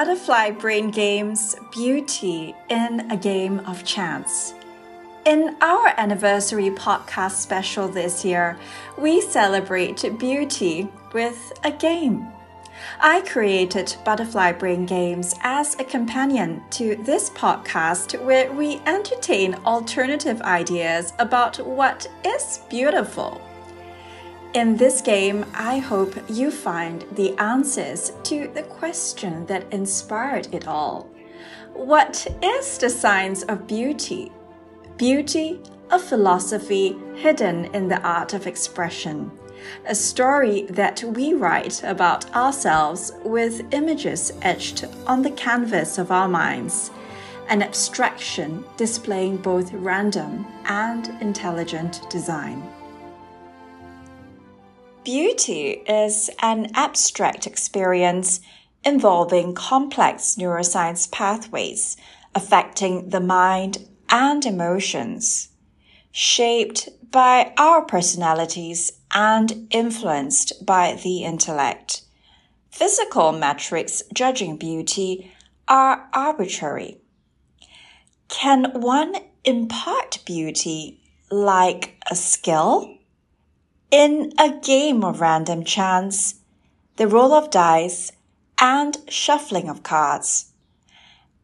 Butterfly Brain Games Beauty in a Game of Chance. In our anniversary podcast special this year, we celebrate beauty with a game. I created Butterfly Brain Games as a companion to this podcast where we entertain alternative ideas about what is beautiful. In this game, I hope you find the answers to the question that inspired it all. What is the science of beauty? Beauty, a philosophy hidden in the art of expression. A story that we write about ourselves with images etched on the canvas of our minds. An abstraction displaying both random and intelligent design. Beauty is an abstract experience involving complex neuroscience pathways affecting the mind and emotions, shaped by our personalities and influenced by the intellect. Physical metrics judging beauty are arbitrary. Can one impart beauty like a skill? In a game of random chance, the roll of dice, and shuffling of cards.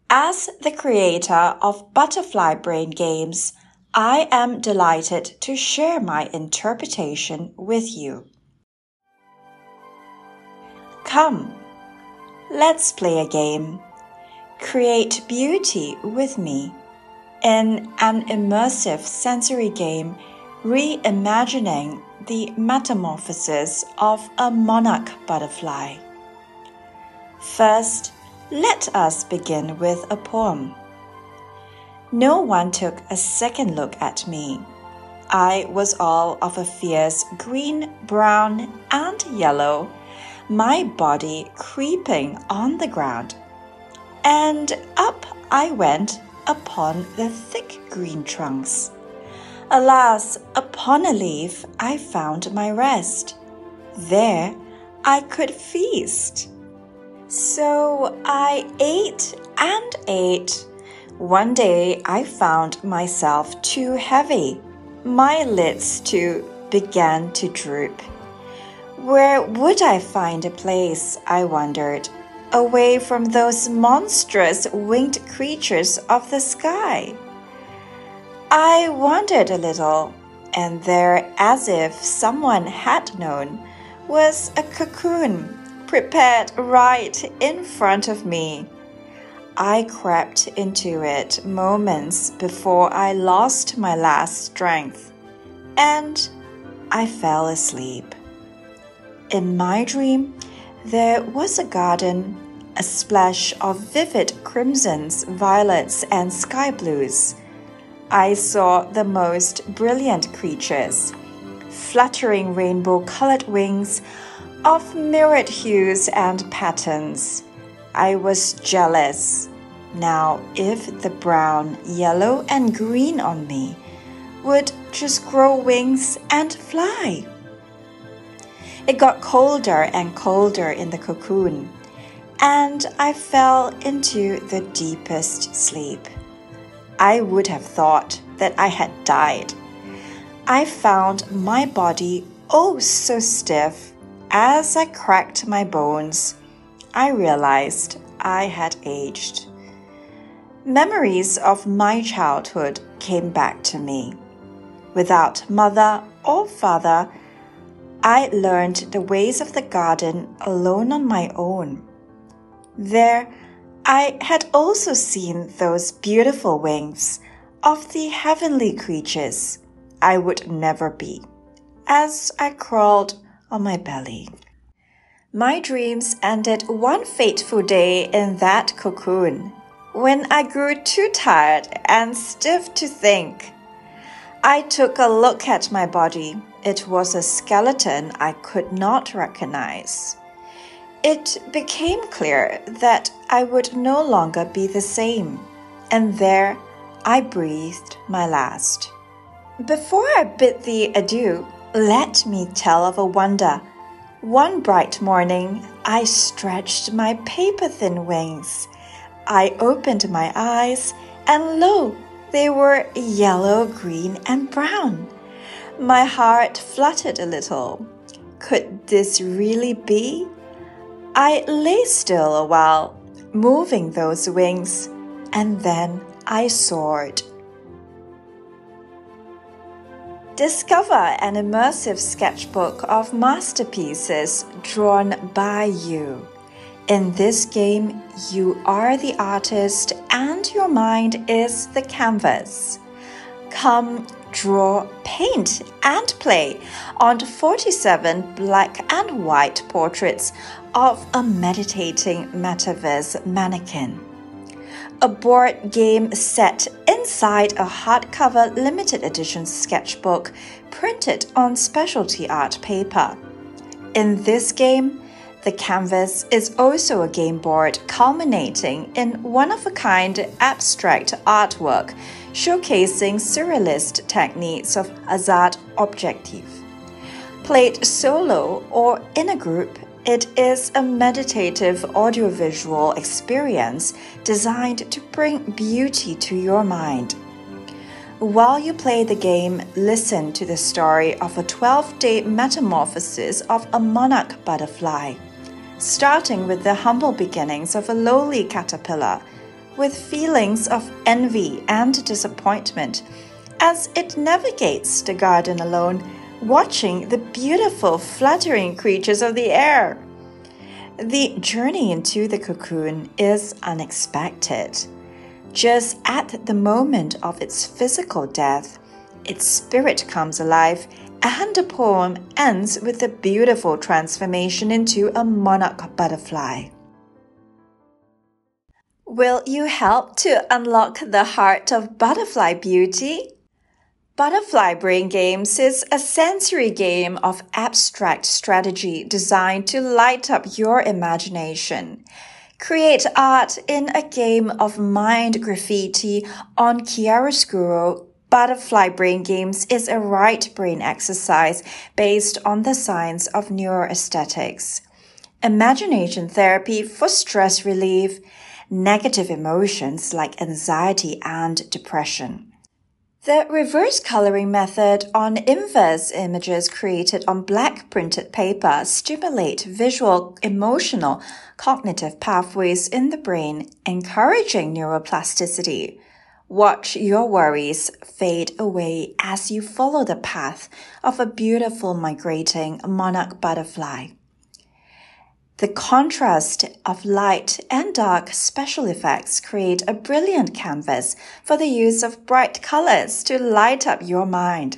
As the creator of Butterfly Brain Games, I am delighted to share my interpretation with you. Come, let's play a game. Create beauty with me in an immersive sensory game reimagining the metamorphosis of a monarch butterfly. First, let us begin with a poem. No one took a second look at me. I was all of a fierce green, brown, and yellow, my body creeping on the ground. And up I went upon the thick green trunks. Alas, upon a leaf I found my rest. There I could feast. So I ate and ate. One day I found myself too heavy. My lids too began to droop. Where would I find a place, I wondered, away from those monstrous winged creatures of the sky? I wondered a little, and there, as if someone had known, was a cocoon prepared right in front of me. I crept into it moments before I lost my last strength, and I fell asleep. In my dream, there was a garden, a splash of vivid crimsons, violets, and sky blues I saw the most brilliant creatures, fluttering rainbow colored wings of myriad hues and patterns. I was jealous. Now, if the brown, yellow, and green on me would just grow wings and fly. It got colder and colder in the cocoon, and I fell into the deepest sleep. I would have thought that I had died. I found my body oh so stiff. As I cracked my bones, I realized I had aged. Memories of my childhood came back to me. Without mother or father, I learned the ways of the garden alone on my own. There, I had also seen those beautiful wings of the heavenly creatures I would never be as I crawled on my belly. My dreams ended one fateful day in that cocoon when I grew too tired and stiff to think. I took a look at my body. It was a skeleton I could not recognize it became clear that I would no longer be the same, and there I breathed my last. Before I bid thee adieu, let me tell of a wonder One bright morning, I stretched my paper thin wings. I opened my eyes, and lo, they were yellow, green, and brown. My heart fluttered a little. Could this really be? I lay still a while, moving those wings, and then I soared. Discover an immersive sketchbook of masterpieces drawn by you. In this game, you are the artist and your mind is the canvas. Come draw, paint, and play on 47 black and white portraits of a meditating metaverse mannequin a board game set inside a hardcover limited edition sketchbook printed on specialty art paper. In this game, the canvas is also a game board culminating in one of a kind abstract artwork showcasing surrealist techniques of hasard objective. Played solo or in a group, it is a meditative audiovisual experience designed to bring beauty to your mind. While you play the game, listen to the story of a 12 day metamorphosis of a monarch butterfly, starting with the humble beginnings of a lowly caterpillar, with feelings of envy and disappointment as it navigates the garden alone watching the beautiful, fluttering creatures of the air. The journey into the cocoon is unexpected. Just at the moment of its physical death, its spirit comes alive, and the poem ends with a beautiful transformation into a monarch butterfly. Will you help to unlock the heart of butterfly beauty? Butterfly Brain Games is a sensory game of abstract strategy designed to light up your imagination. Create art in a game of mind graffiti on chiaroscuro. Butterfly Brain Games is a right brain exercise based on the science of neuroaesthetics. Imagination therapy for stress relief, negative emotions like anxiety and depression. The reverse coloring method on inverse images created on black printed paper stimulate visual, emotional, cognitive pathways in the brain, encouraging neuroplasticity. Watch your worries fade away as you follow the path of a beautiful migrating monarch butterfly. The contrast of light and dark special effects create a brilliant canvas for the use of bright colors to light up your mind.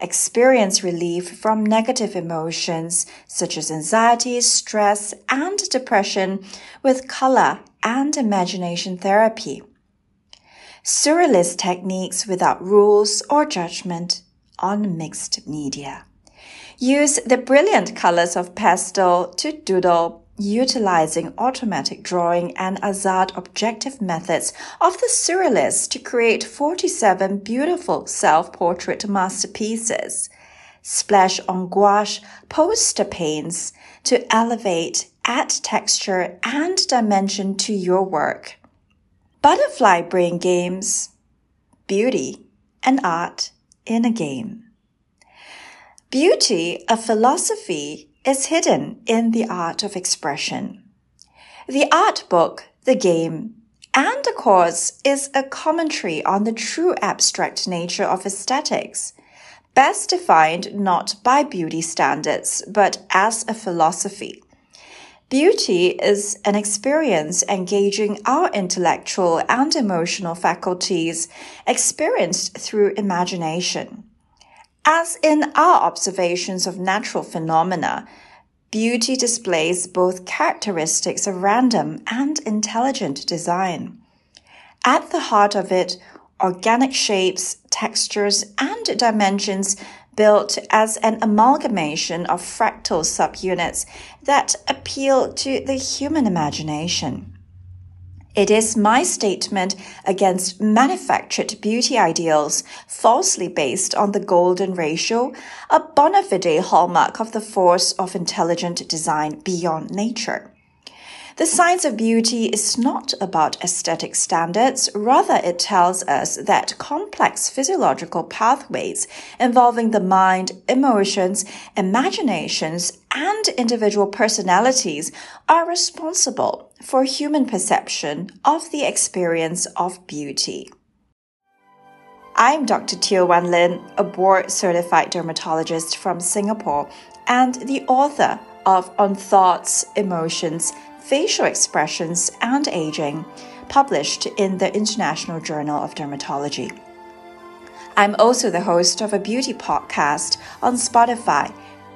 Experience relief from negative emotions such as anxiety, stress, and depression with color and imagination therapy. Surrealist techniques without rules or judgment on mixed media. Use the brilliant colors of pastel to doodle, utilizing automatic drawing and hasard objective methods of the Surrealists to create 47 beautiful self-portrait masterpieces. Splash on gouache poster paints to elevate, add texture and dimension to your work. Butterfly Brain Games Beauty and Art in a Game. Beauty, a philosophy, is hidden in the art of expression. The art book, the game, and the course is a commentary on the true abstract nature of aesthetics, best defined not by beauty standards, but as a philosophy. Beauty is an experience engaging our intellectual and emotional faculties experienced through imagination. As in our observations of natural phenomena, beauty displays both characteristics of random and intelligent design. At the heart of it, organic shapes, textures, and dimensions built as an amalgamation of fractal subunits that appeal to the human imagination. It is my statement against manufactured beauty ideals falsely based on the golden ratio, a bona fide hallmark of the force of intelligent design beyond nature. The science of beauty is not about aesthetic standards, rather, it tells us that complex physiological pathways involving the mind, emotions, imaginations, and individual personalities are responsible for human perception of the experience of beauty. I'm Dr. Teo Wan Lin, a board certified dermatologist from Singapore and the author of On Thoughts, Emotions, Facial Expressions and Aging, published in the International Journal of Dermatology. I'm also the host of a beauty podcast on Spotify,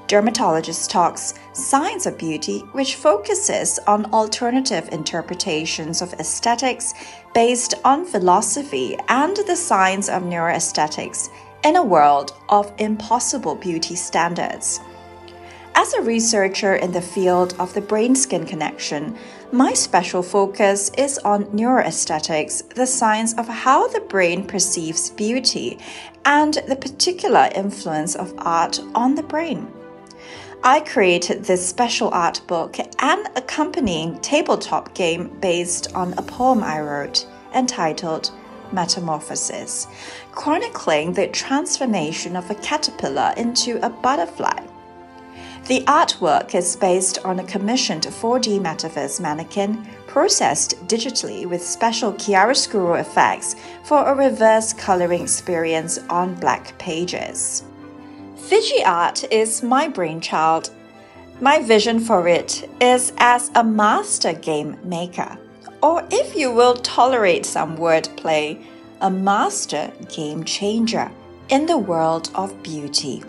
Dermatologist Talks Science of Beauty, which focuses on alternative interpretations of aesthetics based on philosophy and the science of neuroaesthetics in a world of impossible beauty standards. As a researcher in the field of the brain skin connection, my special focus is on neuroaesthetics, the science of how the brain perceives beauty, and the particular influence of art on the brain. I created this special art book and accompanying tabletop game based on a poem I wrote entitled Metamorphosis, chronicling the transformation of a caterpillar into a butterfly. The artwork is based on a commissioned 4D metaverse mannequin processed digitally with special chiaroscuro effects for a reverse coloring experience on black pages. Fiji art is my brainchild. My vision for it is as a master game maker, or if you will tolerate some wordplay, a master game changer in the world of beauty.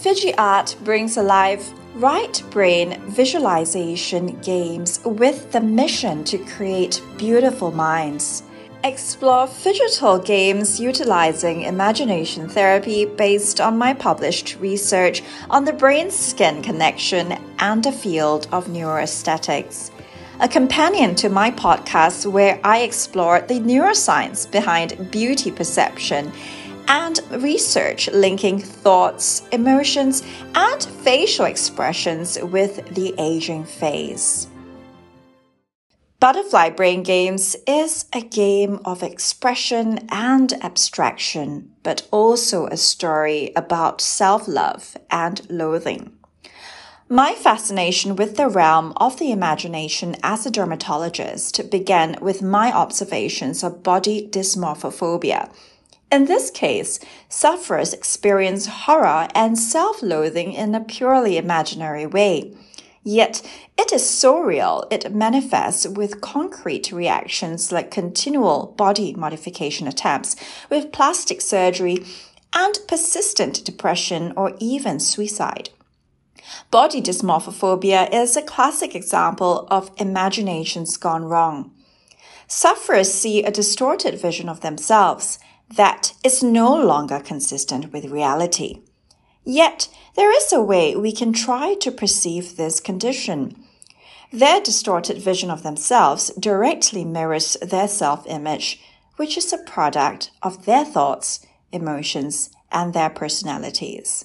Fiji Art brings alive right brain visualization games with the mission to create beautiful minds. Explore digital games utilizing imagination therapy based on my published research on the brain skin connection and the field of neuroaesthetics. A companion to my podcast where I explore the neuroscience behind beauty perception and research linking thoughts, emotions, and facial expressions with the aging phase. Butterfly Brain Games is a game of expression and abstraction, but also a story about self love and loathing. My fascination with the realm of the imagination as a dermatologist began with my observations of body dysmorphophobia in this case, sufferers experience horror and self loathing in a purely imaginary way. Yet, it is so real, it manifests with concrete reactions like continual body modification attempts with plastic surgery and persistent depression or even suicide. Body dysmorphophobia is a classic example of imaginations gone wrong. Sufferers see a distorted vision of themselves that is no longer consistent with reality. Yet, there is a way we can try to perceive this condition. Their distorted vision of themselves directly mirrors their self image, which is a product of their thoughts, emotions, and their personalities.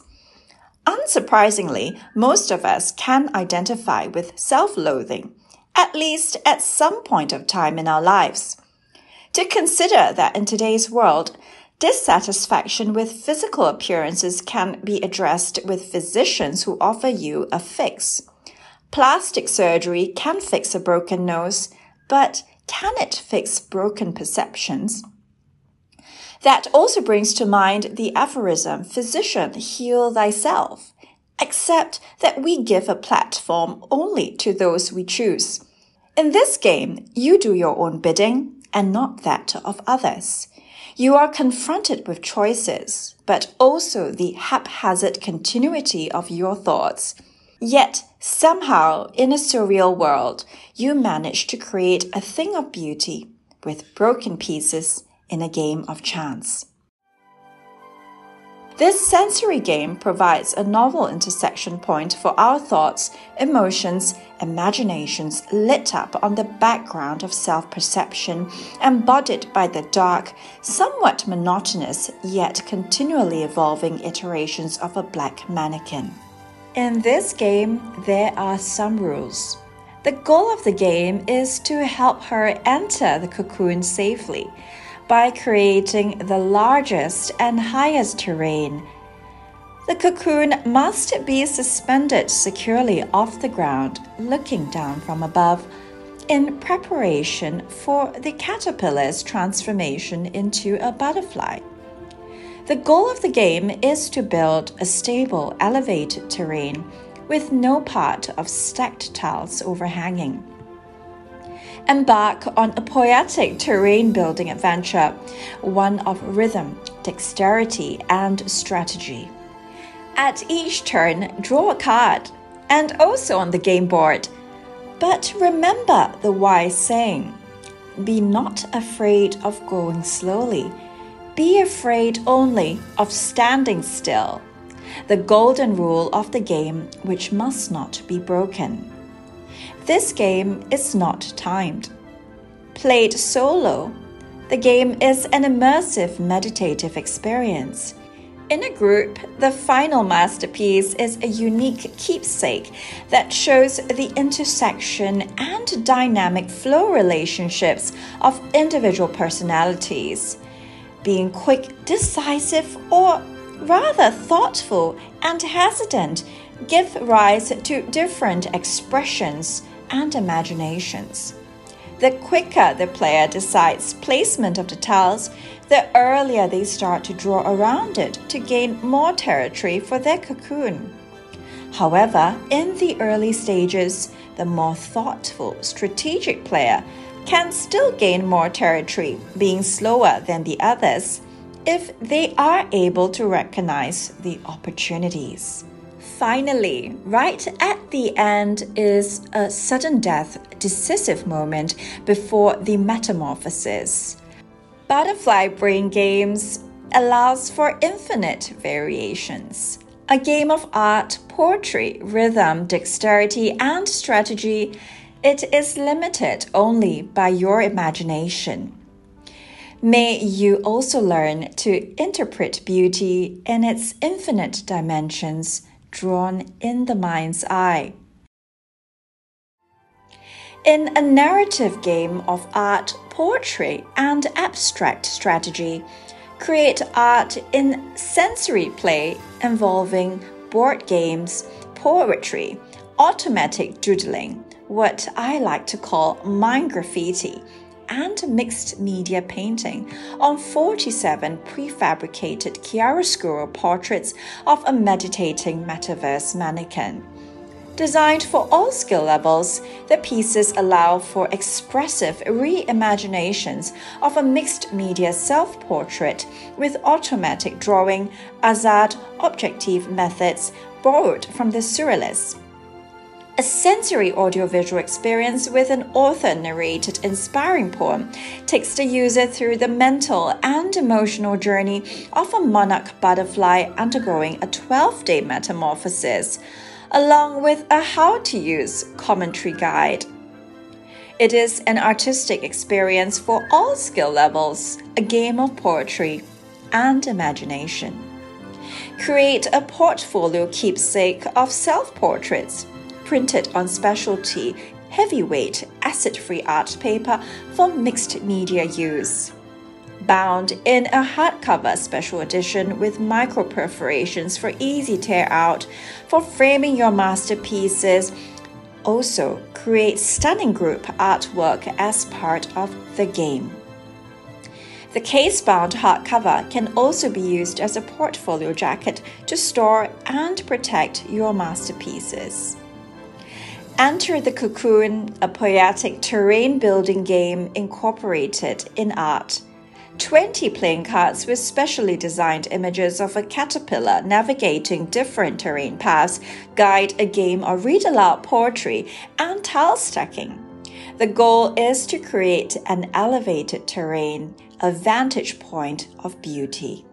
Unsurprisingly, most of us can identify with self loathing, at least at some point of time in our lives to consider that in today's world, dissatisfaction with physical appearances can be addressed with physicians who offer you a fix. Plastic surgery can fix a broken nose, but can it fix broken perceptions? That also brings to mind the aphorism, physician, heal thyself, except that we give a platform only to those we choose. In this game, you do your own bidding, and not that of others. You are confronted with choices, but also the haphazard continuity of your thoughts. Yet, somehow, in a surreal world, you manage to create a thing of beauty with broken pieces in a game of chance. This sensory game provides a novel intersection point for our thoughts, emotions, imaginations lit up on the background of self perception, embodied by the dark, somewhat monotonous, yet continually evolving iterations of a black mannequin. In this game, there are some rules. The goal of the game is to help her enter the cocoon safely by creating the largest and highest terrain. The cocoon must be suspended securely off the ground, looking down from above, in preparation for the caterpillar's transformation into a butterfly. The goal of the game is to build a stable, elevated terrain with no part of stacked tiles overhanging embark on a poetic terrain building adventure, one of rhythm, dexterity, and strategy. At each turn, draw a card, and also on the game board. But remember the wise saying be not afraid of going slowly, be afraid only of standing still. The golden rule of the game, which must not be broken. This game is not timed. Played solo, the game is an immersive meditative experience. In a group, the final masterpiece is a unique keepsake that shows the intersection and dynamic flow relationships of individual personalities. Being quick, decisive, or rather thoughtful and hesitant give rise to different expressions and imaginations. The quicker the player decides placement of the tiles, the earlier they start to draw around it to gain more territory for their cocoon. However, in the early stages, the more thoughtful, strategic player can still gain more territory, being slower than the others, if they are able to recognize the opportunities. Finally, right at the end is a sudden death decisive moment before the metamorphosis. Butterfly Brain Games allows for infinite variations. A game of art, poetry, rhythm, dexterity, and strategy, it is limited only by your imagination. May you also learn to interpret beauty in its infinite dimensions drawn in the mind's eye. In a narrative game of art, poetry, and abstract strategy, create art in sensory play involving board games, poetry, automatic doodling, what I like to call mind graffiti and mixed media painting on 47 prefabricated chiaroscuro portraits of a meditating metaverse mannequin. Designed for all skill levels, the pieces allow for expressive reimaginations of a mixed media self portrait with automatic drawing, hasard objective methods borrowed from the Surrealists a sensory audiovisual experience with an author narrated inspiring poem takes the user through the mental and emotional journey of a monarch butterfly undergoing a 12 day metamorphosis, along with a how to use commentary guide. It is an artistic experience for all skill levels, a game of poetry and imagination. Create a portfolio keepsake of self portraits printed on specialty heavyweight acid-free art paper for mixed media use. Bound in a hardcover special edition with micro perforations for easy tear out for framing your masterpieces. Also, create stunning group artwork as part of the game. The case bound hardcover can also be used as a portfolio jacket to store and protect your masterpieces. Enter the Cocoon, a poetic terrain building game incorporated in art. 20 playing cards with specially designed images of a caterpillar navigating different terrain paths guide a game of read aloud poetry and tile stacking. The goal is to create an elevated terrain, a vantage point of beauty.